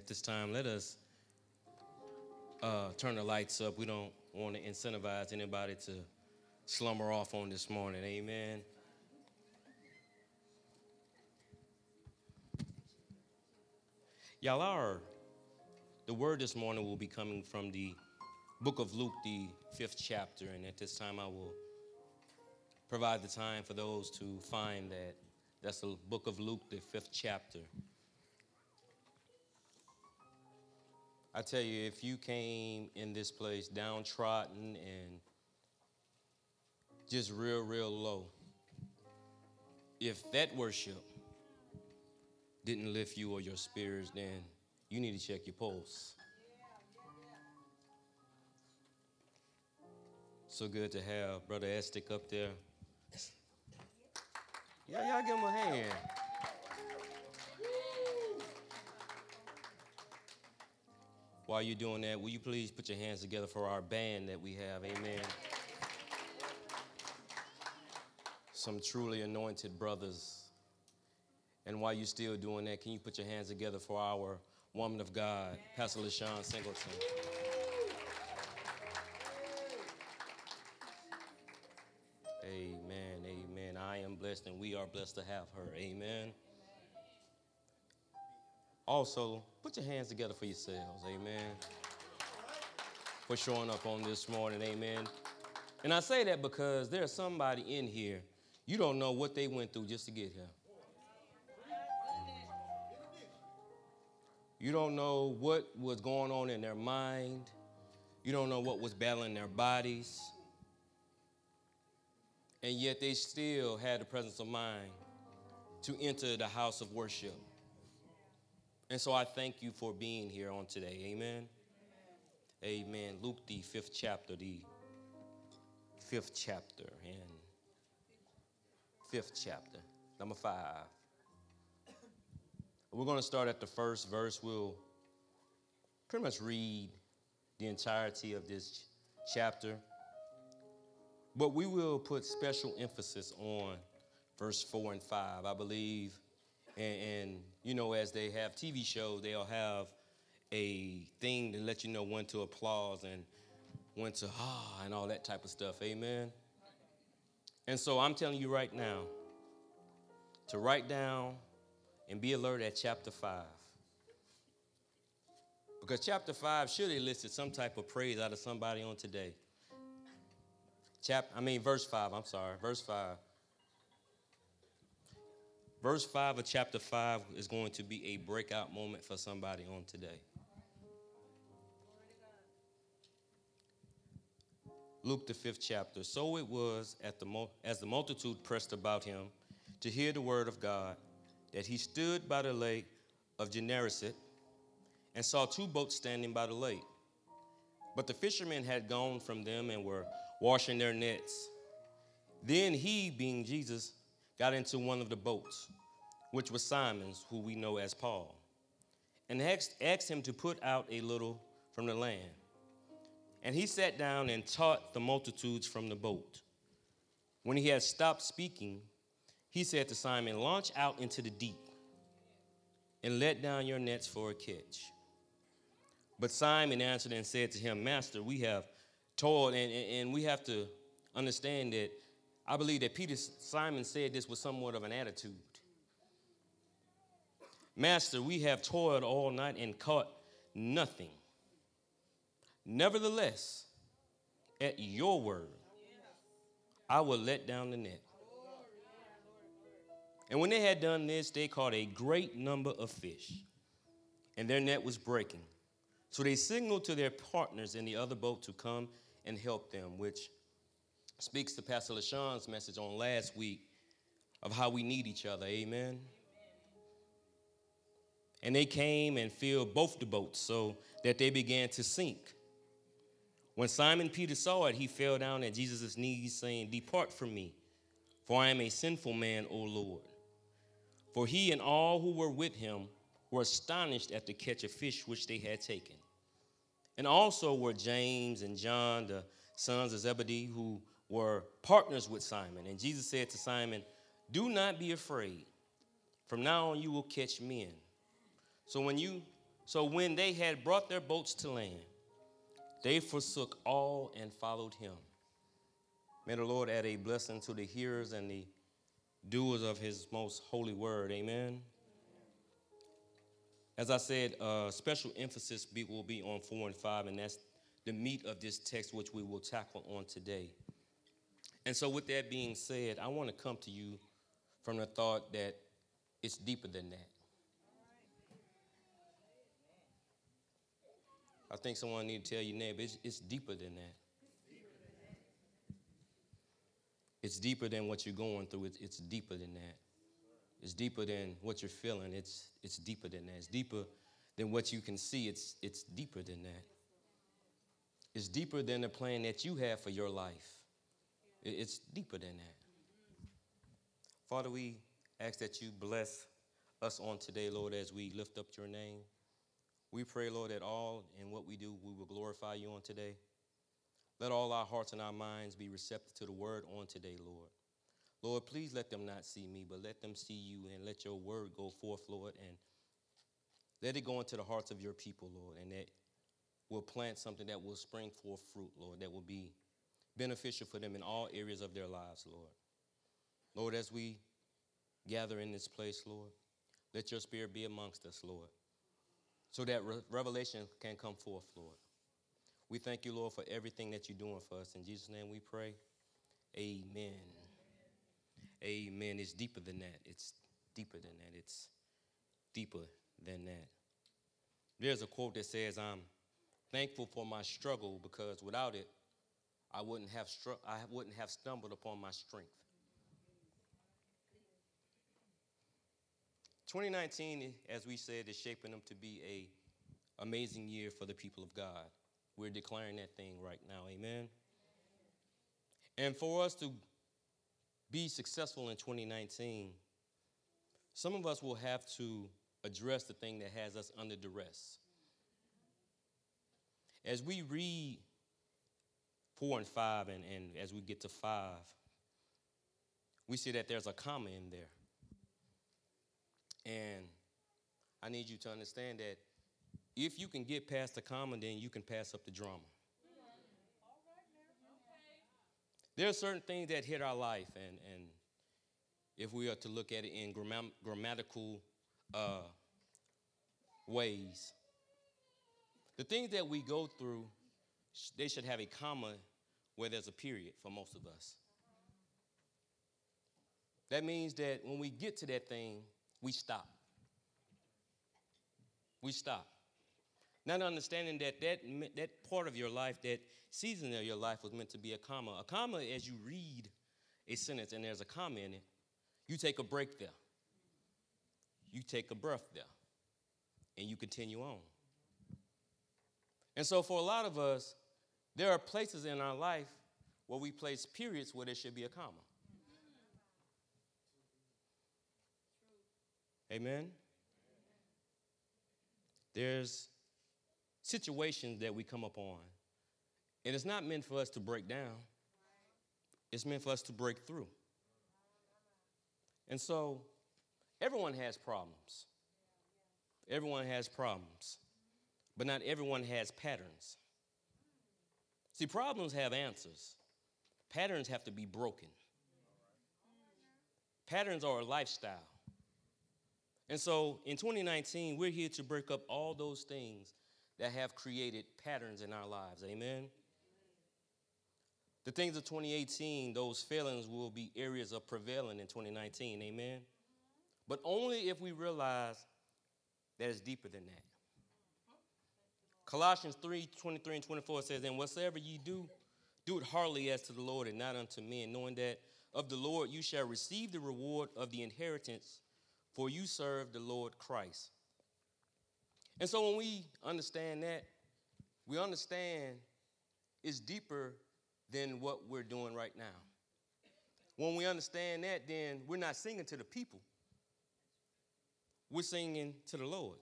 at this time, let us uh, turn the lights up. We don't want to incentivize anybody to slumber off on this morning. Amen. Y'all are, the word this morning will be coming from the book of Luke, the fifth chapter. And at this time, I will provide the time for those to find that. That's the book of Luke, the fifth chapter. I tell you, if you came in this place downtrodden and just real, real low, if that worship didn't lift you or your spirits, then you need to check your pulse. So good to have Brother Estic up there. Yeah, y'all give him a hand. While you're doing that, will you please put your hands together for our band that we have? Amen. Some truly anointed brothers. And while you're still doing that, can you put your hands together for our woman of God, Pastor LaShawn Singleton? Amen, amen. I am blessed and we are blessed to have her. Amen. Also, put your hands together for yourselves. Amen. For showing up on this morning. Amen. And I say that because there's somebody in here, you don't know what they went through just to get here. You don't know what was going on in their mind. You don't know what was battling their bodies. And yet they still had the presence of mind to enter the house of worship. And so I thank you for being here on today. Amen. Amen. Amen. Luke, the fifth chapter, the fifth chapter, and fifth chapter, number five. We're going to start at the first verse. We'll pretty much read the entirety of this chapter. But we will put special emphasis on verse 4 and 5. I believe, and, you know, as they have TV shows, they'll have a thing to let you know when to applause and when to ah and all that type of stuff. Amen. And so I'm telling you right now to write down and be alert at chapter 5. Because chapter 5 should elicit some type of praise out of somebody on today. Chap, I mean, verse 5, I'm sorry, verse 5. Verse 5 of chapter 5 is going to be a breakout moment for somebody on today. Luke, the fifth chapter. So it was at the, as the multitude pressed about him to hear the word of God that he stood by the lake of Gennesaret and saw two boats standing by the lake. But the fishermen had gone from them and were washing their nets. Then he, being Jesus, got into one of the boats, which was Simon's, who we know as Paul, and asked, him to put out a little from the land. And he sat down and taught the multitudes from the boat. When he had stopped speaking, he said to Simon, Launch out into the deep and let down your nets for a catch. But Simon answered and said to him, Master, we have toiled, and, and we have to understand that I believe that Peter Simon said this with somewhat of an attitude. Master, we have toiled all night and caught nothing. Nevertheless, at your word, I will let down the net. And when they had done this, they caught a great number of fish, and their net was breaking. So they signaled to their partners in the other boat to come and help them, which speaks to Pastor LaShawn's message on last week of how we need each other. Amen. Amen. And they came and filled both the boats so that they began to sink. When Simon Peter saw it, he fell down at Jesus' knees, saying, Depart from me, for I am a sinful man, O Lord. For he and all who were with him were astonished at the catch of fish which they had taken. And also were James and John, the sons of Zebedee, who were partners with Simon. And Jesus said to Simon, Do not be afraid. From now on, you will catch men. So when you So when they had brought their boats to land, they forsook all and followed him. May the Lord add a blessing to the hearers and the doers of his most holy word. Amen. As I said, uh, special emphasis will be on four and five, and that's the meat of this text, which we will tackle on today. And so, with that being said, I want to come to you from the thought that it's deeper than that. I think someone need to tell you, neighbor, it's, it's deeper than that. It's deeper than what you're going through. It's, it's deeper than that. It's deeper than what you're feeling. It's, it's deeper than that. It's deeper than what you can see. It's, it's deeper than that. It's deeper than the plan that you have for your life. It's deeper than that. Father, we ask that you bless us on today, Lord, as we lift up your name. We pray, Lord, that all in what we do, we will glorify you on today. Let all our hearts and our minds be receptive to the word on today, Lord. Lord, please let them not see me, but let them see you and let your word go forth, Lord, and let it go into the hearts of your people, Lord, and that will plant something that will spring forth fruit, Lord, that will be beneficial for them in all areas of their lives, Lord. Lord, as we gather in this place, Lord, let your spirit be amongst us, Lord, so that re- revelation can come forth, Lord. We thank you, Lord, for everything that you're doing for us. In Jesus' name we pray. Amen. Amen. It's deeper than that. It's deeper than that. It's deeper than that. There's a quote that says, I'm thankful for my struggle because without it, I wouldn't have, str- I wouldn't have stumbled upon my strength. 2019, as we said, is shaping up to be a amazing year for the people of God. We're declaring that thing right now. Amen. And for us to be successful in 2019, some of us will have to address the thing that has us under duress. As we read four and five, and, and as we get to five, we see that there's a comma in there. And I need you to understand that if you can get past the comma, then you can pass up the drama. There are certain things that hit our life, and, and if we are to look at it in grammatical uh, ways, the things that we go through, they should have a comma where there's a period for most of us. That means that when we get to that thing, we stop. We stop. Not understanding that, that that part of your life, that season of your life was meant to be a comma. A comma, as you read a sentence and there's a comma in it, you take a break there. You take a breath there. And you continue on. And so, for a lot of us, there are places in our life where we place periods where there should be a comma. Amen? There's situations that we come upon, and it's not meant for us to break down, it's meant for us to break through. And so, everyone has problems. Everyone has problems, but not everyone has patterns. See, problems have answers, patterns have to be broken. Patterns are a lifestyle. And so in 2019, we're here to break up all those things that have created patterns in our lives. Amen. The things of 2018, those failings will be areas of prevailing in 2019. Amen. But only if we realize that it's deeper than that. Colossians 3 23 and 24 says, And whatsoever ye do, do it heartily as to the Lord and not unto men, knowing that of the Lord you shall receive the reward of the inheritance for you serve the Lord Christ. And so when we understand that, we understand it's deeper than what we're doing right now. When we understand that, then we're not singing to the people, we're singing to the Lord.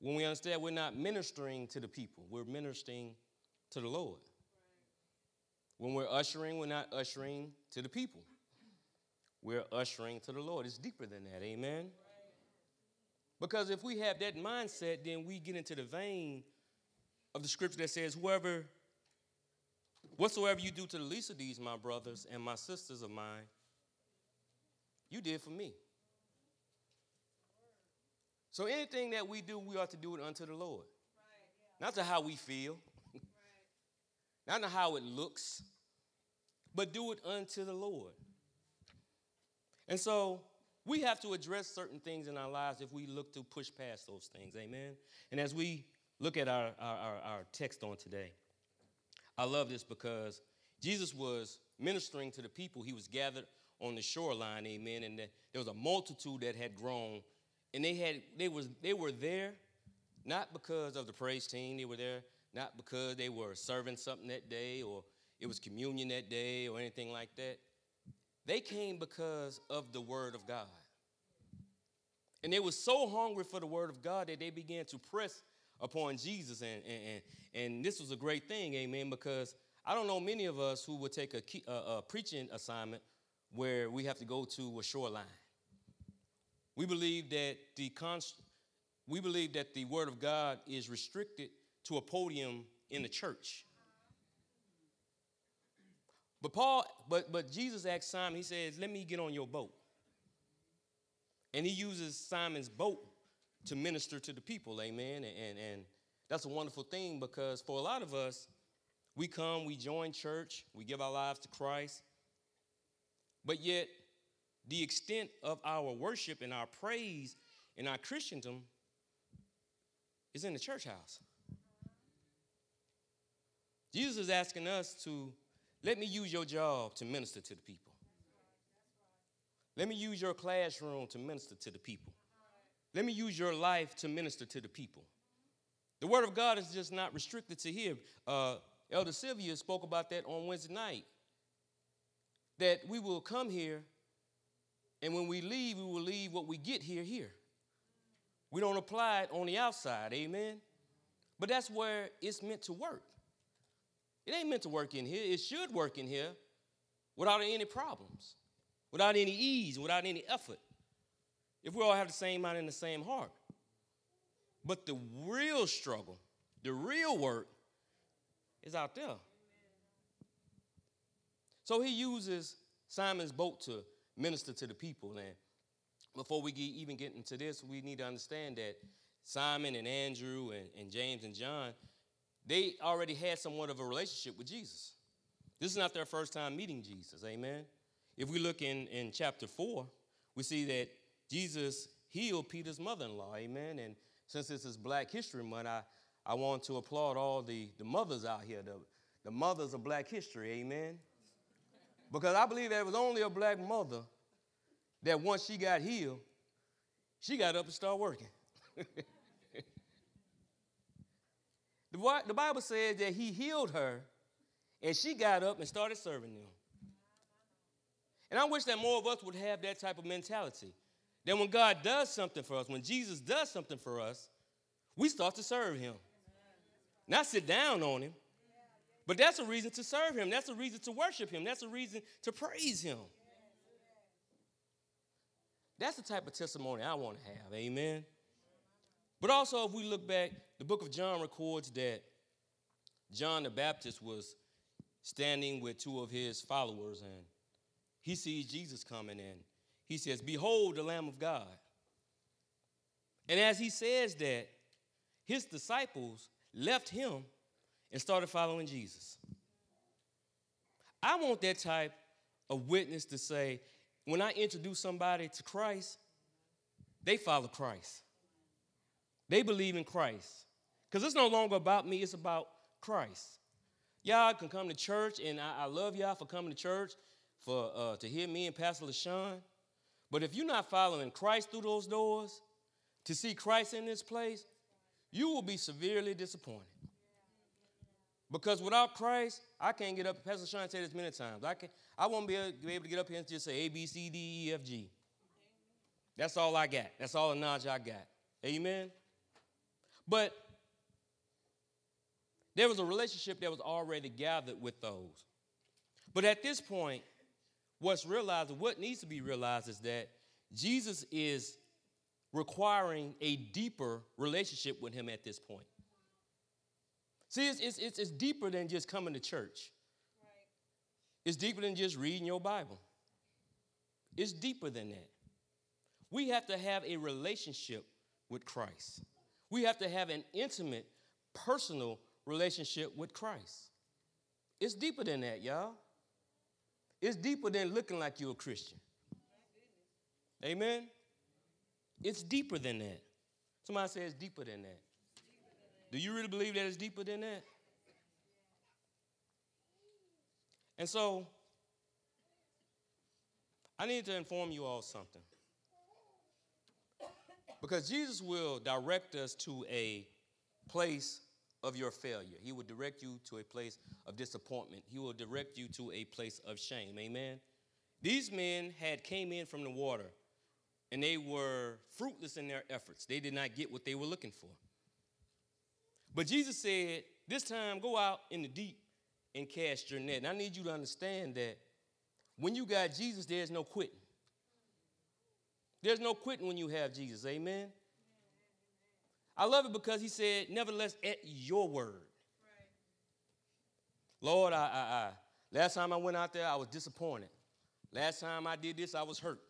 When we understand we're not ministering to the people, we're ministering to the Lord. When we're ushering, we're not ushering to the people we're ushering to the Lord. It's deeper than that. Amen. Because if we have that mindset, then we get into the vein of the scripture that says, Whoever, whatsoever you do to the least of these, my brothers and my sisters of mine, you did for me. So anything that we do, we ought to do it unto the Lord. Right, yeah. Not to how we feel, right. not to how it looks, but do it unto the Lord. And so we have to address certain things in our lives if we look to push past those things. Amen. And as we look at our, our, our, text on today, I love this because Jesus was ministering to the people. He was gathered on the shoreline, amen. And there was a multitude that had grown and they had they was they were there not because of the praise team. They were there not because they were serving something that day or it was communion that day or anything like that. They came because of the word of God. And they were so hungry for the word of God that they began to press upon Jesus. And, and, and, this was a great thing, amen, because I don't know many of us who would take a, a, a preaching assignment where we have to go to a shoreline. We believe that the const- we believe that the word of God is restricted to a podium in the church. But Paul, but but Jesus asked Simon, he says, Let me get on your boat. And he uses Simon's boat to minister to the people, amen. And, and that's a wonderful thing because for a lot of us, we come, we join church, we give our lives to Christ, but yet the extent of our worship and our praise and our Christendom is in the church house. Jesus is asking us to let me use your job to minister to the people. Let me use your classroom to minister to the people. Let me use your life to minister to the people. The word of God is just not restricted to here. Uh, Elder Sylvia spoke about that on Wednesday night. That we will come here and when we leave, we will leave what we get here, here. We don't apply it on the outside, amen? But that's where it's meant to work. It ain't meant to work in here. It should work in here without any problems, without any ease, without any effort. If we all have the same mind and the same heart. But the real struggle, the real work, is out there. So he uses Simon's boat to minister to the people. And before we get, even get into this, we need to understand that Simon and Andrew and, and James and John, they already had somewhat of a relationship with Jesus. This is not their first time meeting Jesus, amen? If we look in, in chapter 4, we see that Jesus healed Peter's mother in law, amen? And since this is Black History Month, I, I want to applaud all the, the mothers out here, the, the mothers of Black history, amen? Because I believe there was only a black mother that once she got healed, she got up and started working. the, Bible says that he healed her and she got up and started serving them. And I wish that more of us would have that type of mentality. That when God does something for us, when Jesus does something for us, we start to serve him. Not sit down on him, but that's a reason to serve him. That's a reason to worship him. That's a reason to praise him. That's the type of testimony I want to have. Amen. But also, if we look back, the book of John records that John the Baptist was standing with two of his followers and he sees Jesus coming in. He says, Behold the Lamb of God. And as he says that, his disciples left him and started following Jesus. I want that type of witness to say, when I introduce somebody to Christ, they follow Christ. They believe in Christ. Because it's no longer about me, it's about Christ. Y'all can come to church, and I, I love y'all for coming to church for uh, to hear me and Pastor LaShawn. But if you're not following Christ through those doors, to see Christ in this place, you will be severely disappointed. Because without Christ, I can't get up. Pastor Sean said this many times. I can I won't be able to get up here and just say A, B, C, D, E, F, G. That's all I got. That's all the knowledge I got. Amen. But there was a relationship that was already gathered with those. But at this point, what's realized, what needs to be realized is that Jesus is requiring a deeper relationship with Him at this point. See, it's, it's, it's, it's deeper than just coming to church, it's deeper than just reading your Bible. It's deeper than that. We have to have a relationship with Christ. We have to have an intimate, personal relationship with Christ. It's deeper than that, y'all. It's deeper than looking like you're a Christian. Amen? It's deeper than that. Somebody say it's deeper than that. Do you really believe that it's deeper than that? And so, I need to inform you all something. Because Jesus will direct us to a place of your failure. He will direct you to a place of disappointment. He will direct you to a place of shame. Amen. These men had came in from the water and they were fruitless in their efforts. They did not get what they were looking for. But Jesus said, This time go out in the deep and cast your net. And I need you to understand that when you got Jesus, there's no quitting. There's no quitting when you have Jesus. Amen. I love it because he said, Nevertheless, at your word. Lord, I, I, I, last time I went out there, I was disappointed. Last time I did this, I was hurt.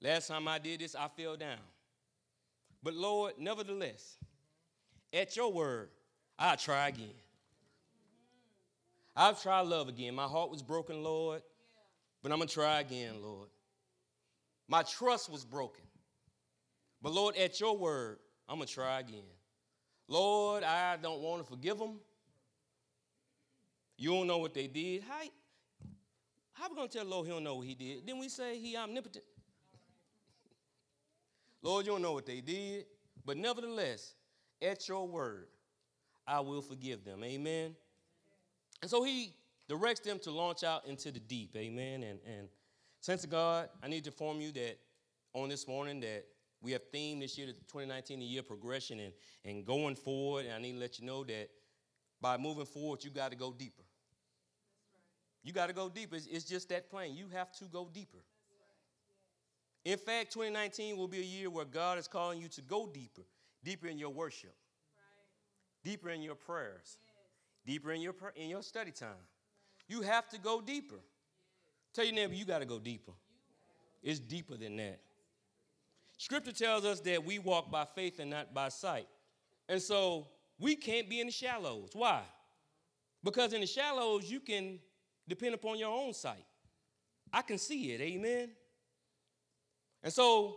Last time I did this, I fell down. But Lord, nevertheless, at your word, I'll try again. I'll try love again. My heart was broken, Lord, but I'm going to try again, Lord. My trust was broken. But Lord, at your word, I'm going to try again. Lord, I don't want to forgive them. You don't know what they did. How, how we going to tell Lord he don't know what he did? Then we say he omnipotent. Lord, you don't know what they did. But nevertheless, at your word, I will forgive them. Amen. And so he directs them to launch out into the deep. Amen. And, and Saints of God, I need to inform you that on this morning that we have themed this year, 2019, the year progression and, and going forward. And I need to let you know that by moving forward, you got to go deeper. You got to go deeper. It's, it's, just that plain. You have to go deeper. In fact, 2019 will be a year where God is calling you to go deeper, deeper in your worship, deeper in your prayers, deeper in your, in your study time. You have to go deeper. Tell your neighbor, you got to go deeper. It's deeper than that. Scripture tells us that we walk by faith and not by sight. And so we can't be in the shallows. Why? Because in the shallows, you can depend upon your own sight. I can see it, amen? And so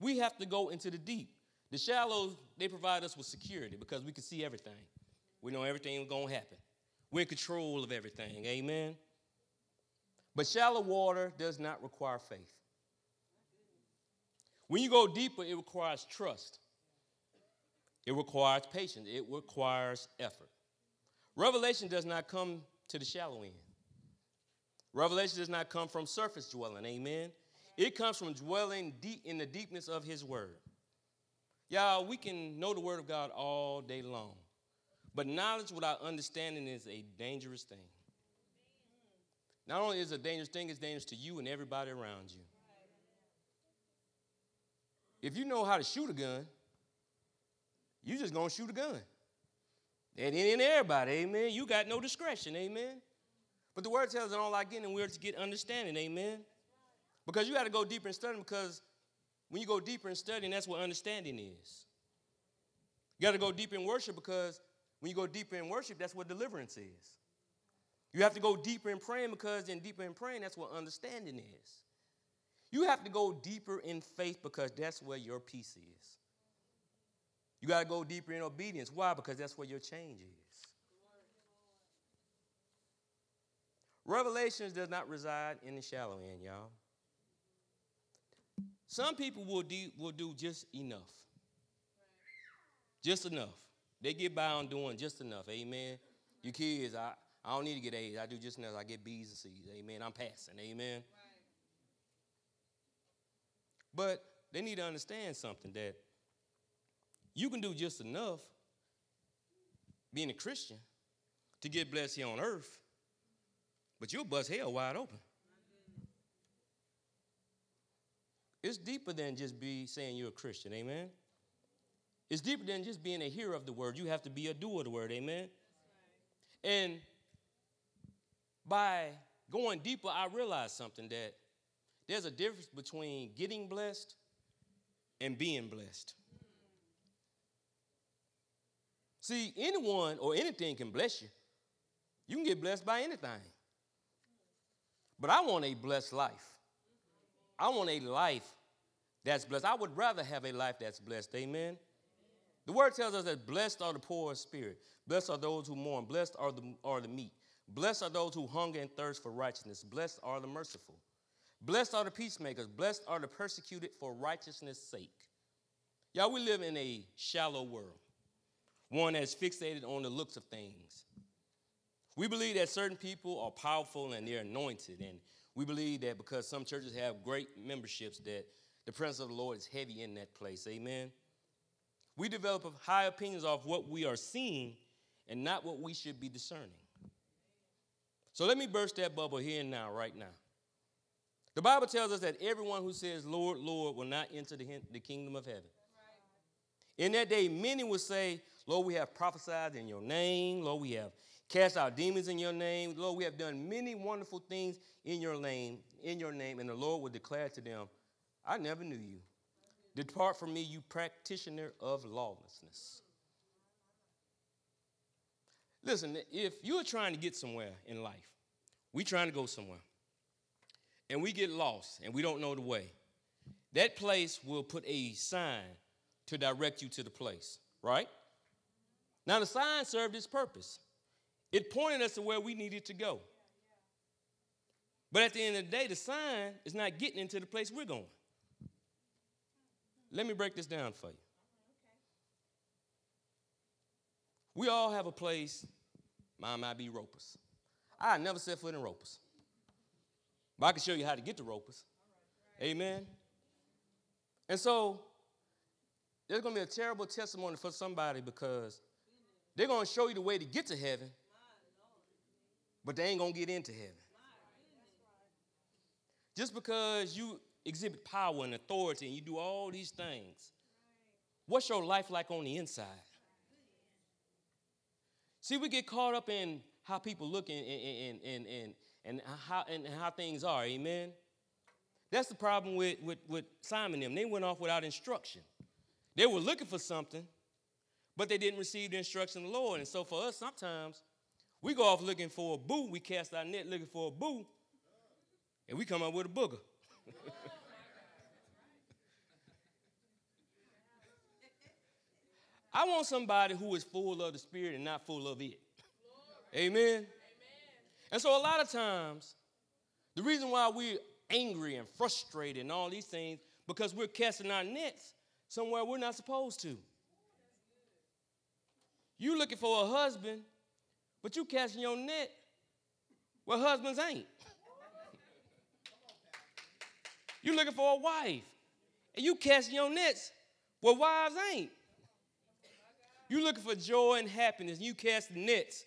we have to go into the deep. The shallows, they provide us with security because we can see everything. We know everything is going to happen. We're in control of everything, amen? But shallow water does not require faith. When you go deeper, it requires trust, it requires patience, it requires effort. Revelation does not come to the shallow end. Revelation does not come from surface dwelling, amen. It comes from dwelling deep in the deepness of his word. Y'all, we can know the word of God all day long, but knowledge without understanding is a dangerous thing. Not only is it a dangerous thing, it's dangerous to you and everybody around you. If you know how to shoot a gun, you just gonna shoot a gun. That ain't everybody, amen. You got no discretion, amen. But the word tells us all I get and we're to get understanding, amen. Because you got to go deeper in studying because when you go deeper in studying, that's what understanding is. You got to go deeper in worship because when you go deeper in worship, that's what deliverance is. You have to go deeper in praying because in deeper in praying, that's what understanding is. You have to go deeper in faith because that's where your peace is. You got to go deeper in obedience. Why? Because that's where your change is. Revelations does not reside in the shallow end, y'all. Some people will do, will do just enough. Just enough. They get by on doing just enough. Amen. You kids, I, I don't need to get A's. I do just enough. I get B's and C's. Amen. I'm passing. Amen. But they need to understand something that you can do just enough being a Christian to get blessed here on earth, but you'll bust hell wide open. It's deeper than just be saying you're a Christian, amen? It's deeper than just being a hearer of the word. You have to be a doer of the word, amen? And by going deeper, I realized something that there's a difference between getting blessed and being blessed. See, anyone or anything can bless you. You can get blessed by anything. But I want a blessed life. I want a life that's blessed. I would rather have a life that's blessed. Amen. The word tells us that blessed are the poor in spirit, blessed are those who mourn, blessed are the, are the meek, blessed are those who hunger and thirst for righteousness, blessed are the merciful, blessed are the peacemakers, blessed are the persecuted for righteousness' sake. Y'all, we live in a shallow world, one that's fixated on the looks of things. We believe that certain people are powerful and they're anointed, and we believe that because some churches have great memberships, that the presence of the Lord is heavy in that place. Amen. We develop high opinions of what we are seeing and not what we should be discerning. So let me burst that bubble here and now, right now. The Bible tells us that everyone who says, Lord, Lord, will not enter the, the kingdom of heaven. In that day, many will say, Lord, we have prophesied in your name. Lord, we have cast out demons in your name. Lord, we have done many wonderful things in your name, in your name, and the Lord will declare to them, I never knew you. Depart from me, you practitioner of lawlessness. Listen, if you're trying to get somewhere in life, we're trying to go somewhere, and we get lost and we don't know the way, that place will put a sign to direct you to the place, right? Now, the sign served its purpose. It pointed us to where we needed to go. But at the end of the day, the sign is not getting into the place we're going. Let me break this down for you. We all have a place, mine might be Ropers. I never set foot in Ropers. But I can show you how to get to Ropers. Amen. And so there's going to be a terrible testimony for somebody because they're going to show you the way to get to heaven, but they ain't to get into heaven. Just because you exhibit power and authority and you do all these things, what's your life like on the inside? See, we get caught up in how people look and, and, and, and, and, how, and how things are, amen? That's the problem with, with, with Simon and them. They went off without instruction. They were looking for something, but they didn't receive the instruction of the Lord. And so for us, sometimes we go off looking for a boo. We cast our net looking for a boo, and we come up with a booger. I want somebody who is full of the Spirit and not full of it. Amen. Amen. And so, a lot of times, the reason why we're angry and frustrated and all these things, because we're casting our nets somewhere we're not supposed to. You looking for a husband, but you casting your net where husbands ain't. You looking for a wife, and you casting your nets where wives ain't. You looking for joy and happiness, and you cast nets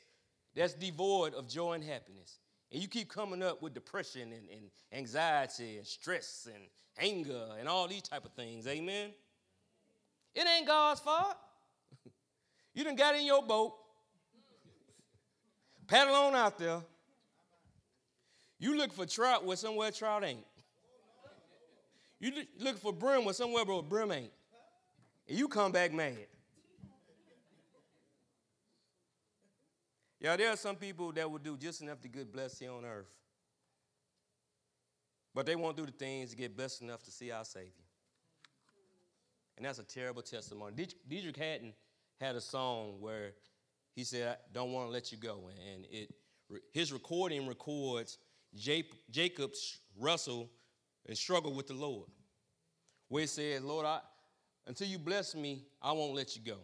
that's devoid of joy and happiness. And you keep coming up with depression and, and anxiety and stress and anger and all these type of things. Amen. It ain't God's fault. you done got in your boat, paddle on out there. You look for trout where somewhere trout ain't. You look for brim where somewhere where brim ain't. And you come back mad. Yeah, there are some people that will do just enough to get blessed here on earth. But they won't do the things to get blessed enough to see our Savior. And that's a terrible testimony. Deitrick Haddon had a song where he said, I don't want to let you go. And it, his recording records Jacob Russell and struggle with the Lord. Where he says, Lord, I, until you bless me, I won't let you go.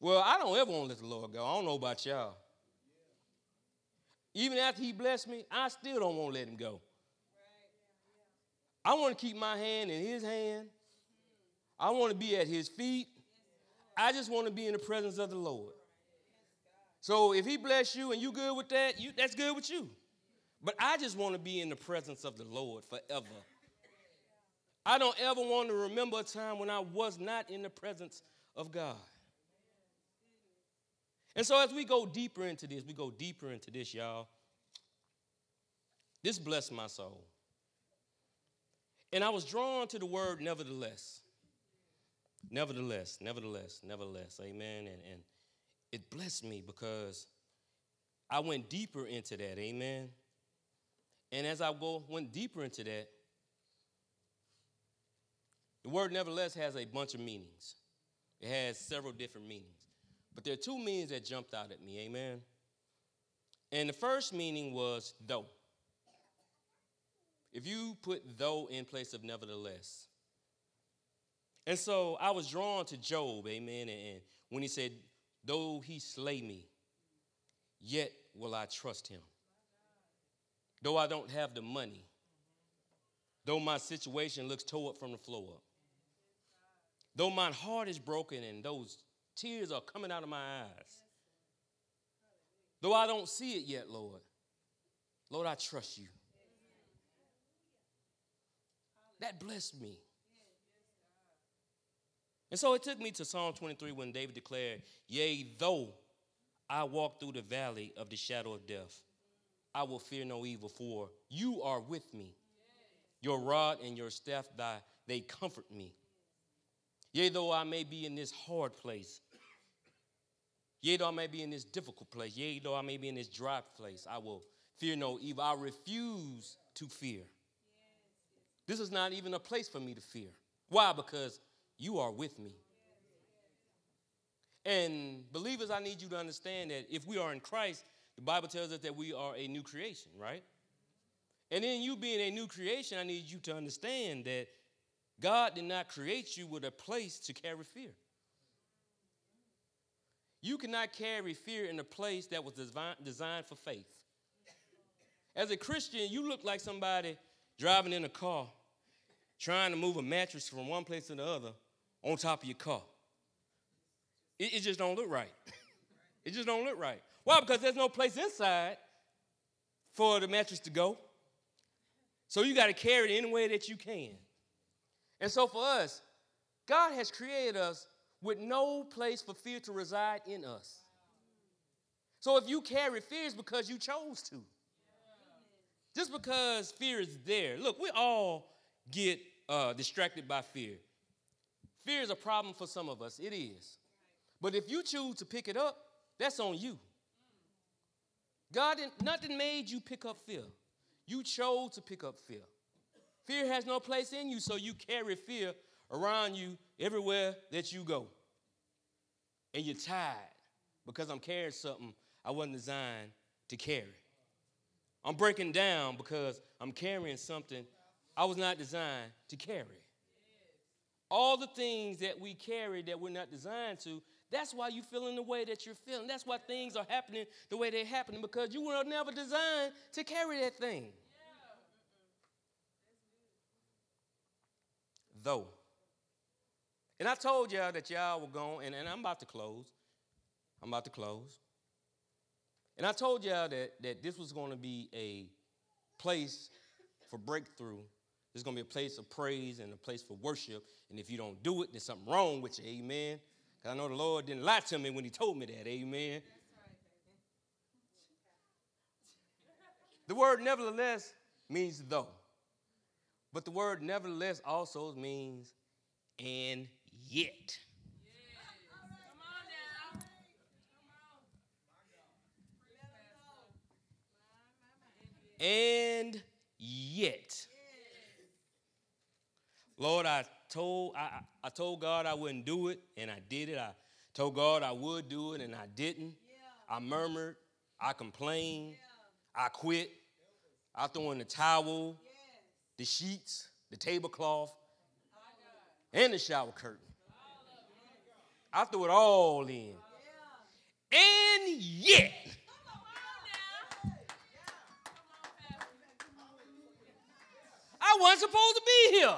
Well, I don't ever want to let the Lord go. I don't know about y'all. Even after he blessed me, I still don't want to let him go. I want to keep my hand in his hand. I want to be at his feet. I just want to be in the presence of the Lord. So if he bless you and you good with that, you, that's good with you. But I just want to be in the presence of the Lord forever. I don't ever want to remember a time when I was not in the presence of God. And so, as we go deeper into this, we go deeper into this, y'all. This blessed my soul. And I was drawn to the word nevertheless. Nevertheless, nevertheless, nevertheless. Amen. And, and it blessed me because I went deeper into that. Amen. And as I go went deeper into that, the word nevertheless has a bunch of meanings. It has several different meanings. But there are two meanings that jumped out at me. Amen. And the first meaning was though. If you put though in place of nevertheless. And so I was drawn to Job, amen. And when he said, Though he slay me, yet will I trust him. Though I don't have the money, though my situation looks tore up from the floor though my heart is broken and those tears are coming out of my eyes, though I don't see it yet, Lord, Lord, I trust you. That blessed me. And so it took me to Psalm 23 when David declared, Yea, though I walk through the valley of the shadow of death, I will fear no evil, for you are with me. Your rod and your staff, they comfort me. Yea, though I may be in this hard place, yea, though I may be in this difficult place, yea, though I may be in this dry place, I will fear no evil. I refuse to fear. This is not even a place for me to fear. Why? Because you are with me. And believers, I need you to understand that if we are in Christ, the Bible tells us that we are a new creation, right? And in you being a new creation, I need you to understand that God did not create you with a place to carry fear. You cannot carry fear in a place that was designed for faith. As a Christian, you look like somebody driving in a car trying to move a mattress from one place to the other on top of your car. It, it just don't look right. it just don't look right. Why? Because there's no place inside for the mattress to go. So you got to carry it any way that you can. And so for us, God has created us with no place for fear to reside in us. So if you carry fear, it's because you chose to. Just because fear is there. Look, we all get uh, distracted by fear. Fear is a problem for some of us, it is. But if you choose to pick it up, that's on you. God, didn't, nothing made you pick up fear. You chose to pick up fear. Fear has no place in you, so you carry fear around you everywhere that you go. And you're tired because I'm carrying something I wasn't designed to carry. I'm breaking down because I'm carrying something I was not designed to carry. All the things that we carry that we're not designed to, that's why you're feeling the way that you're feeling. That's why things are happening the way they're happening because you were never designed to carry that thing. Though. And I told y'all that y'all were going, and, and I'm about to close. I'm about to close. And I told y'all that, that this was going to be a place for breakthrough there's going to be a place of praise and a place for worship. And if you don't do it, there's something wrong with you. Amen. Because I know the Lord didn't lie to me when He told me that. Amen. the word nevertheless means though. But the word nevertheless also means and yet. And yet. Lord, I told I, I told God I wouldn't do it, and I did it. I told God I would do it, and I didn't. Yeah. I murmured. I complained. Yeah. I quit. I threw in the towel, yes. the sheets, the tablecloth, and the shower curtain. I threw it all in. Yeah. And yet, I wasn't supposed to be here.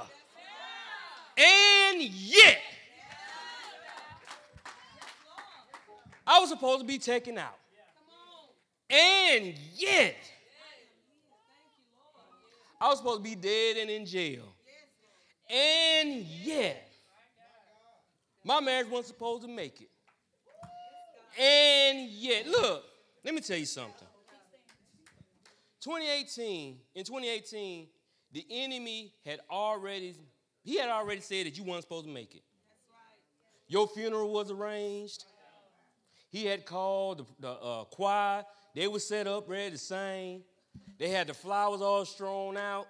And yet, I was supposed to be taken out. And yet, I was supposed to be dead and in jail. And yet, my marriage wasn't supposed to make it. And yet, look, let me tell you something. 2018, in 2018, the enemy had already, he had already said that you weren't supposed to make it. Your funeral was arranged. He had called the, the uh, choir. They were set up, ready to sing. They had the flowers all strewn out.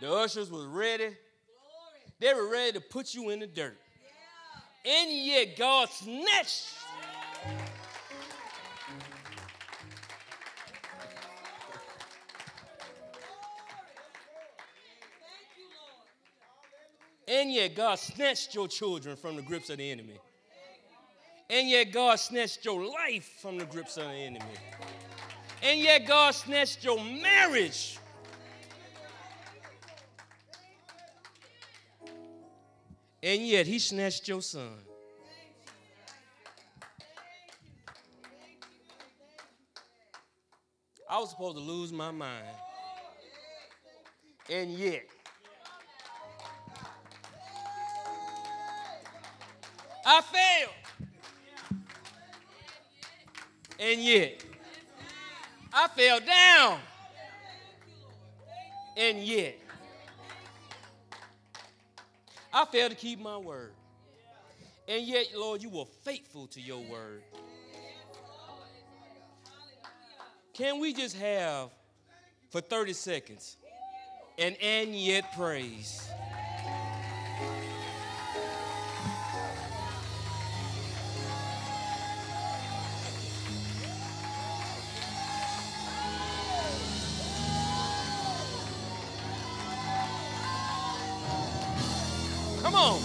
The ushers was ready. They were ready to put you in the dirt. And yet God snatched. And yet God snatched your children from the grips of the enemy. And yet God snatched your life from the grips of the enemy. And yet God snatched your marriage. And yet he snatched your son. I was supposed to lose my mind. And yet, I failed. And yet, I fell down. And yet, I failed to keep my word. And yet, Lord, you were faithful to your word. Can we just have for 30 seconds an and yet praise? Come on.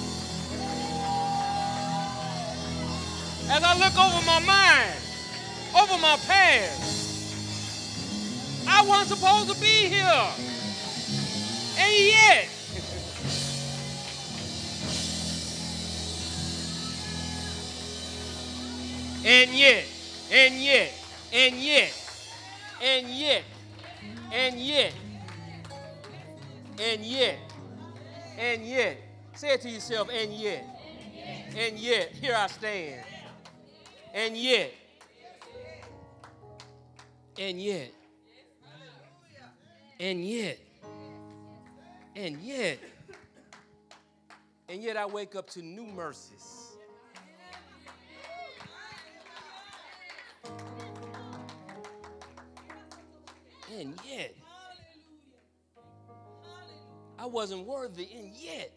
As I look over my mind, over my past, I wasn't supposed to be here. And yet, and yet, and yet, and yet, and yet, and yet, and yet, and yet, say it to yourself, and yet, and yet, here I stand, and yet, and yet, and yet, and yet, and yet I wake up to new mercies. And yet, I wasn't worthy, and yet,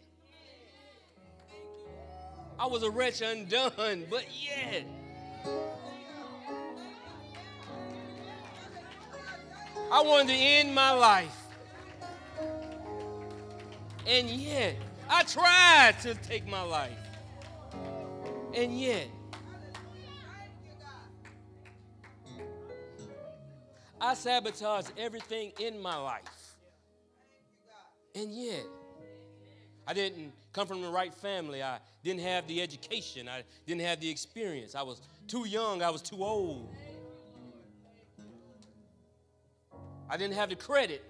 I was a wretch undone, but yet, I wanted to end my life. And yet, I tried to take my life. And yet, I sabotaged everything in my life. And yet, I didn't come from the right family. I didn't have the education. I didn't have the experience. I was too young. I was too old. I didn't have the credit.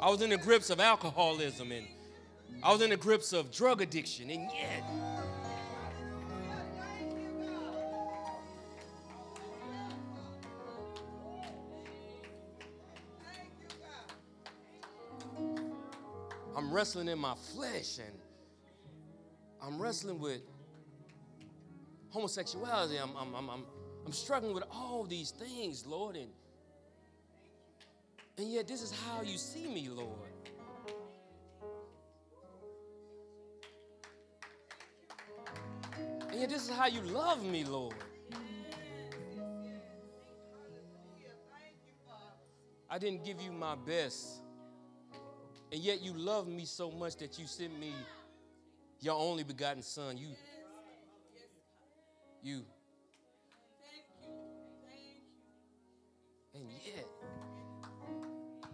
I was in the grips of alcoholism and I was in the grips of drug addiction, and yet, I'm wrestling in my flesh and I'm wrestling with homosexuality. I'm, I'm, I'm, I'm, I'm struggling with all these things, Lord. And, and yet, this is how you see me, Lord. And yet, this is how you love me, Lord. I didn't give you my best. And yet you love me so much that you sent me your only begotten son. You, you.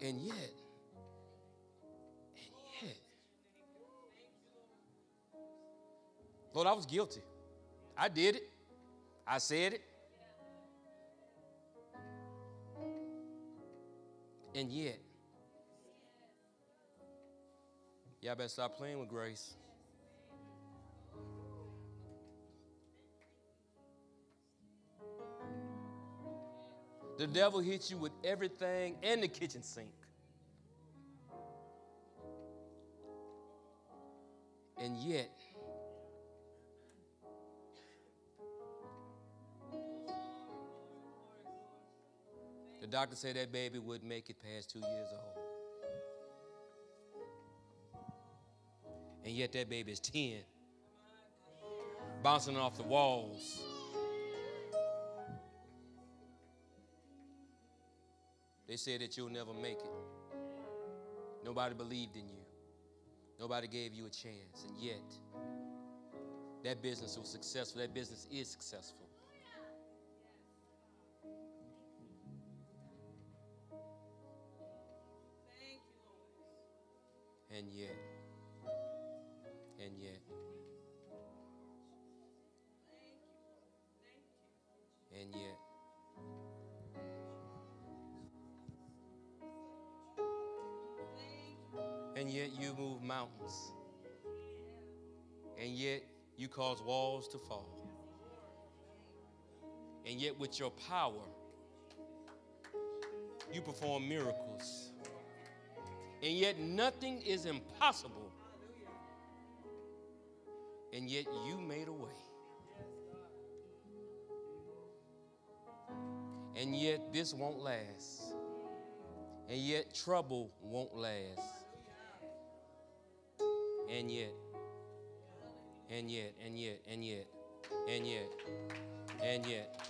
And yet, and yet, Lord, I was guilty. I did it. I said it. And yet, y'all better stop playing with grace. The devil hits you with everything and the kitchen sink. And yet, the doctor said that baby wouldn't make it past two years old. And yet, that baby is 10, bouncing off the walls. They said that you'll never make it. Nobody believed in you. Nobody gave you a chance. And yet, that business was successful. That business is successful. And yet, mountains. And yet you cause walls to fall. And yet, with your power, you perform miracles. And yet, nothing is impossible. And yet, you made a way. And yet, this won't last. And yet, trouble won't last. And yet, and yet, and yet, and yet, and yet, and yet,